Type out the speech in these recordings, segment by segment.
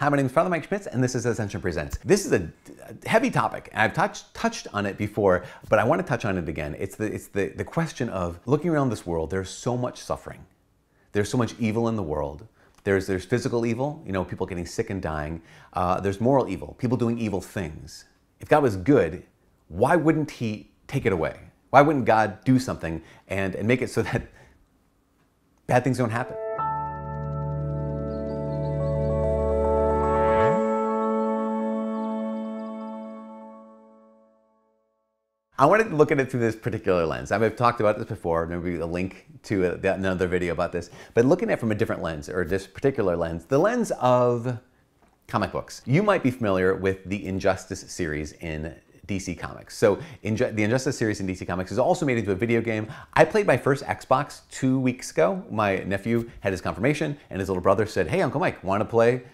Hi, my name is Father Mike Schmitz, and this is Ascension Presents. This is a heavy topic, and I've touched touched on it before, but I want to touch on it again. It's the it's the, the question of looking around this world. There's so much suffering. There's so much evil in the world. There's there's physical evil, you know, people getting sick and dying. Uh, there's moral evil, people doing evil things. If God was good, why wouldn't He take it away? Why wouldn't God do something and, and make it so that bad things don't happen? I wanted to look at it through this particular lens. I've talked about this before, There will be a link to a, another video about this, but looking at it from a different lens, or this particular lens, the lens of comic books. You might be familiar with the Injustice series in DC Comics. So Inju the Injustice series in DC Comics is also made into a video game. I played my first Xbox two weeks ago. My nephew had his confirmation and his little brother said, hey, Uncle Mike, want to play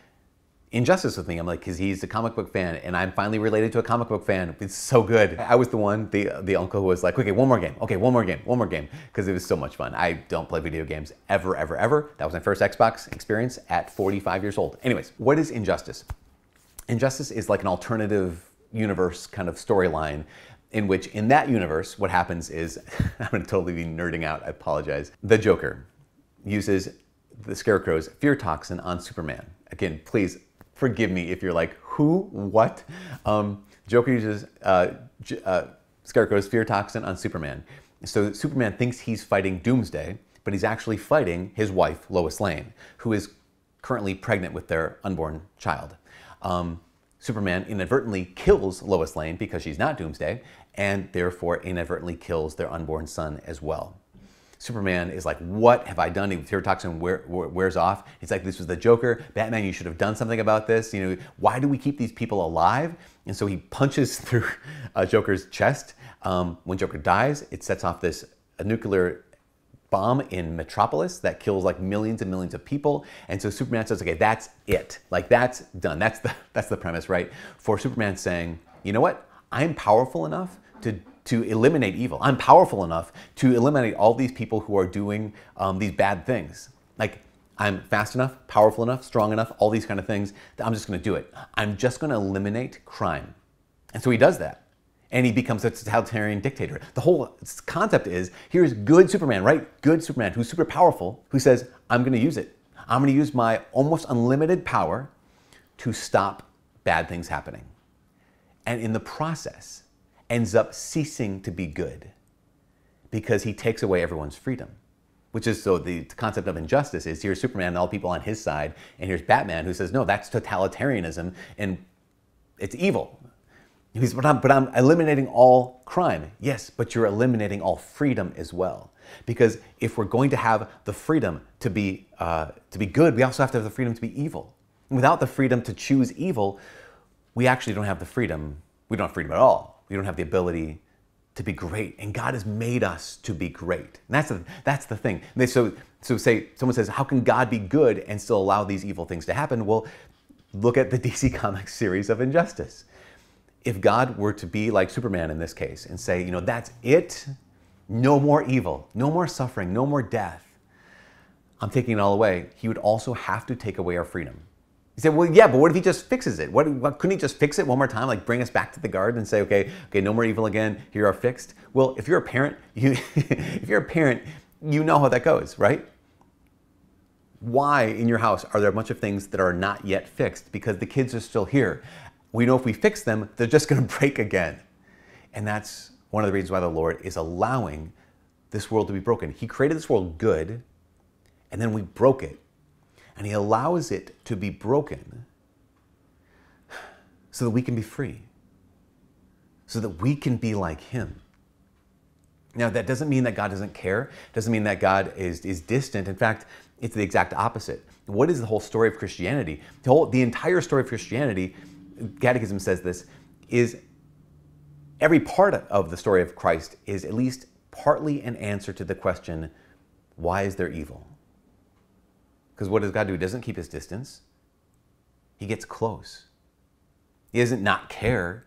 Injustice with me. I'm like, because he's a comic book fan, and I'm finally related to a comic book fan. It's so good. I was the one, the the uncle who was like, okay, one more game, okay, one more game, one more game, because it was so much fun. I don't play video games ever, ever, ever. That was my first Xbox experience at 45 years old. Anyways, what is Injustice? Injustice is like an alternative universe kind of storyline in which in that universe what happens is i'm going to totally be nerding out i apologize the joker uses the scarecrow's fear toxin on superman again please forgive me if you're like, who, what? Um, Joker uses uh, uh, Scarecrow's fear toxin on Superman. So Superman thinks he's fighting Doomsday, but he's actually fighting his wife, Lois Lane, who is currently pregnant with their unborn child. Um, Superman inadvertently kills Lois Lane because she's not Doomsday, and therefore inadvertently kills their unborn son as well. Superman is like, what have I done? The fear toxin wear, wears off. He's like, this was the Joker. Batman, you should have done something about this. You know, why do we keep these people alive? And so he punches through uh, Joker's chest. Um, when Joker dies, it sets off this nuclear bomb in Metropolis that kills like millions and millions of people. And so Superman says, okay, that's it. Like that's done. That's the that's the premise, right? For Superman saying, you know what? I'm powerful enough to to eliminate evil. I'm powerful enough to eliminate all these people who are doing um, these bad things. Like, I'm fast enough, powerful enough, strong enough, all these kind of things. I'm just to do it. I'm just to eliminate crime. And so he does that. And he becomes a totalitarian dictator. The whole concept is here's good Superman, right? Good Superman who's super powerful, who says, I'm to use it. I'm to use my almost unlimited power to stop bad things happening. And in the process, ends up ceasing to be good because he takes away everyone's freedom. Which is so the concept of injustice is here's Superman and all people on his side, and here's Batman who says, no, that's totalitarianism and it's evil. He's, but I'm, but I'm eliminating all crime. Yes, but you're eliminating all freedom as well. Because if we're going to have the freedom to be, uh, to be good, we also have to have the freedom to be evil. And without the freedom to choose evil, we actually don't have the freedom. We don't have freedom at all we don't have the ability to be great. And God has made us to be great. And that's the, that's the thing. They, so, so say someone says, how can God be good and still allow these evil things to happen? Well, look at the DC Comics series of Injustice. If God were to be like Superman in this case and say, you know, that's it, no more evil, no more suffering, no more death, I'm taking it all away, he would also have to take away our freedom. He said, well, yeah, but what if he just fixes it? What, what, couldn't he just fix it one more time, like bring us back to the garden and say, okay, okay, no more evil again. Here are fixed. Well, if you're a parent, you, if you're a parent, you know how that goes, right? Why in your house are there a bunch of things that are not yet fixed? Because the kids are still here. We know if we fix them, they're just going to break again. And that's one of the reasons why the Lord is allowing this world to be broken. He created this world good, and then we broke it and he allows it to be broken so that we can be free, so that we can be like him. Now, that doesn't mean that God doesn't care, doesn't mean that God is, is distant. In fact, it's the exact opposite. What is the whole story of Christianity? The, whole, the entire story of Christianity, Catechism says this, is every part of the story of Christ is at least partly an answer to the question why is there evil? Because what does God do? He doesn't keep his distance. He gets close. He doesn't not care.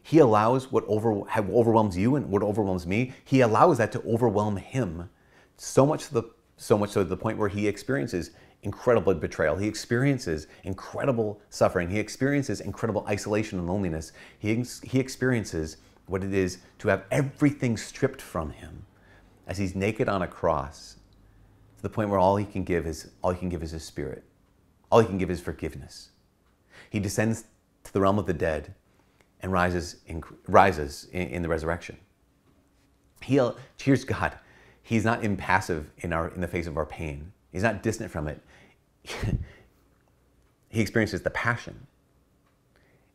He allows what over, overwhelms you and what overwhelms me, he allows that to overwhelm him so much, the, so much so to the point where he experiences incredible betrayal. He experiences incredible suffering. He experiences incredible isolation and loneliness. He, he experiences what it is to have everything stripped from him as he's naked on a cross the point where all he can give is all he can give is his spirit. All he can give is forgiveness. He descends to the realm of the dead and rises in, rises in, in the resurrection. He cheers God. He's not impassive in, our, in the face of our pain. He's not distant from it. he experiences the passion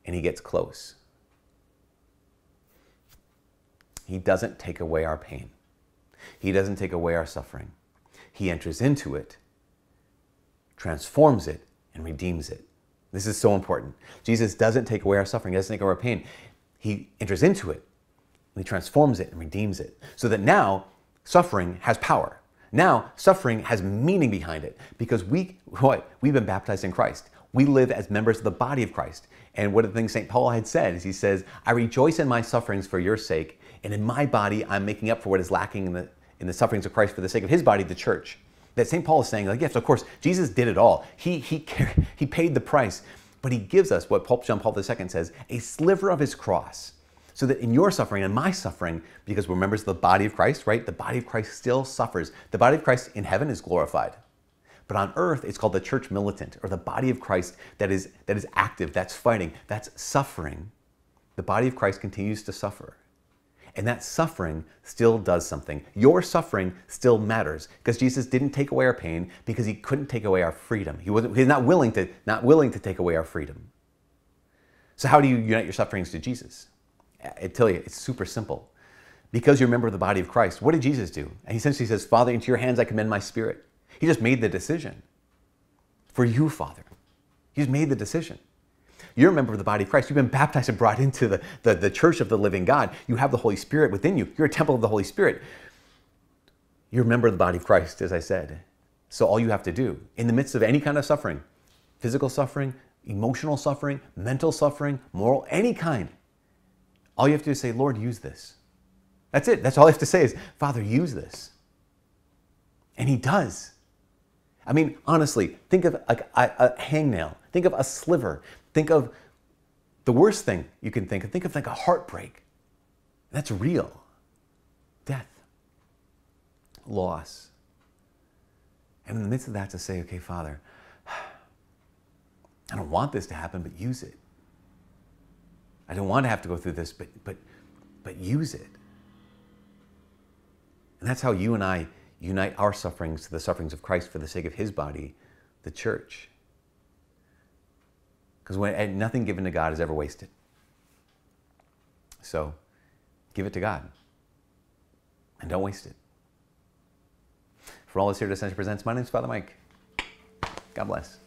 and he gets close. He doesn't take away our pain. He doesn't take away our suffering. He enters into it, transforms it, and redeems it. This is so important. Jesus doesn't take away our suffering, doesn't take away our pain. He enters into it, he transforms it and redeems it. So that now suffering has power. Now suffering has meaning behind it because we what? We've been baptized in Christ. We live as members of the body of Christ. And one of the things St. Paul had said is he says, I rejoice in my sufferings for your sake, and in my body I'm making up for what is lacking in the in the sufferings of Christ for the sake of his body, the church. That St. Paul is saying, like, yes, of course, Jesus did it all. He, he, he paid the price, but he gives us what Pope John Paul II says a sliver of his cross. So that in your suffering and my suffering, because we're members of the body of Christ, right? The body of Christ still suffers. The body of Christ in heaven is glorified. But on earth, it's called the church militant, or the body of Christ that is, that is active, that's fighting, that's suffering. The body of Christ continues to suffer. And that suffering still does something. Your suffering still matters because Jesus didn't take away our pain because he couldn't take away our freedom. He wasn't, he's not willing to, not willing to take away our freedom. So how do you unite your sufferings to Jesus? I tell you, it's super simple. Because you're a member of the body of Christ, what did Jesus do? And he essentially says, Father, into your hands I commend my spirit. He just made the decision. For you, Father. He's made the decision. You're a member of the body of Christ. You've been baptized and brought into the, the, the church of the living God. You have the Holy Spirit within you. You're a temple of the Holy Spirit. You're a member of the body of Christ, as I said. So all you have to do, in the midst of any kind of suffering, physical suffering, emotional suffering, mental suffering, moral, any kind, all you have to do is say, Lord, use this. That's it. That's all you have to say is, Father, use this. And He does. I mean, honestly, think of a, a, a hangnail. Think of a sliver. Think of the worst thing you can think of. Think of like a heartbreak. That's real. Death, loss. And in the midst of that, to say, okay, Father, I don't want this to happen, but use it. I don't want to have to go through this, but but but use it. And that's how you and I unite our sufferings to the sufferings of Christ for the sake of his body, the church. Because nothing given to God is ever wasted. So give it to God. And don't waste it. For all this here to Ascension Presents, my name is Father Mike. God bless.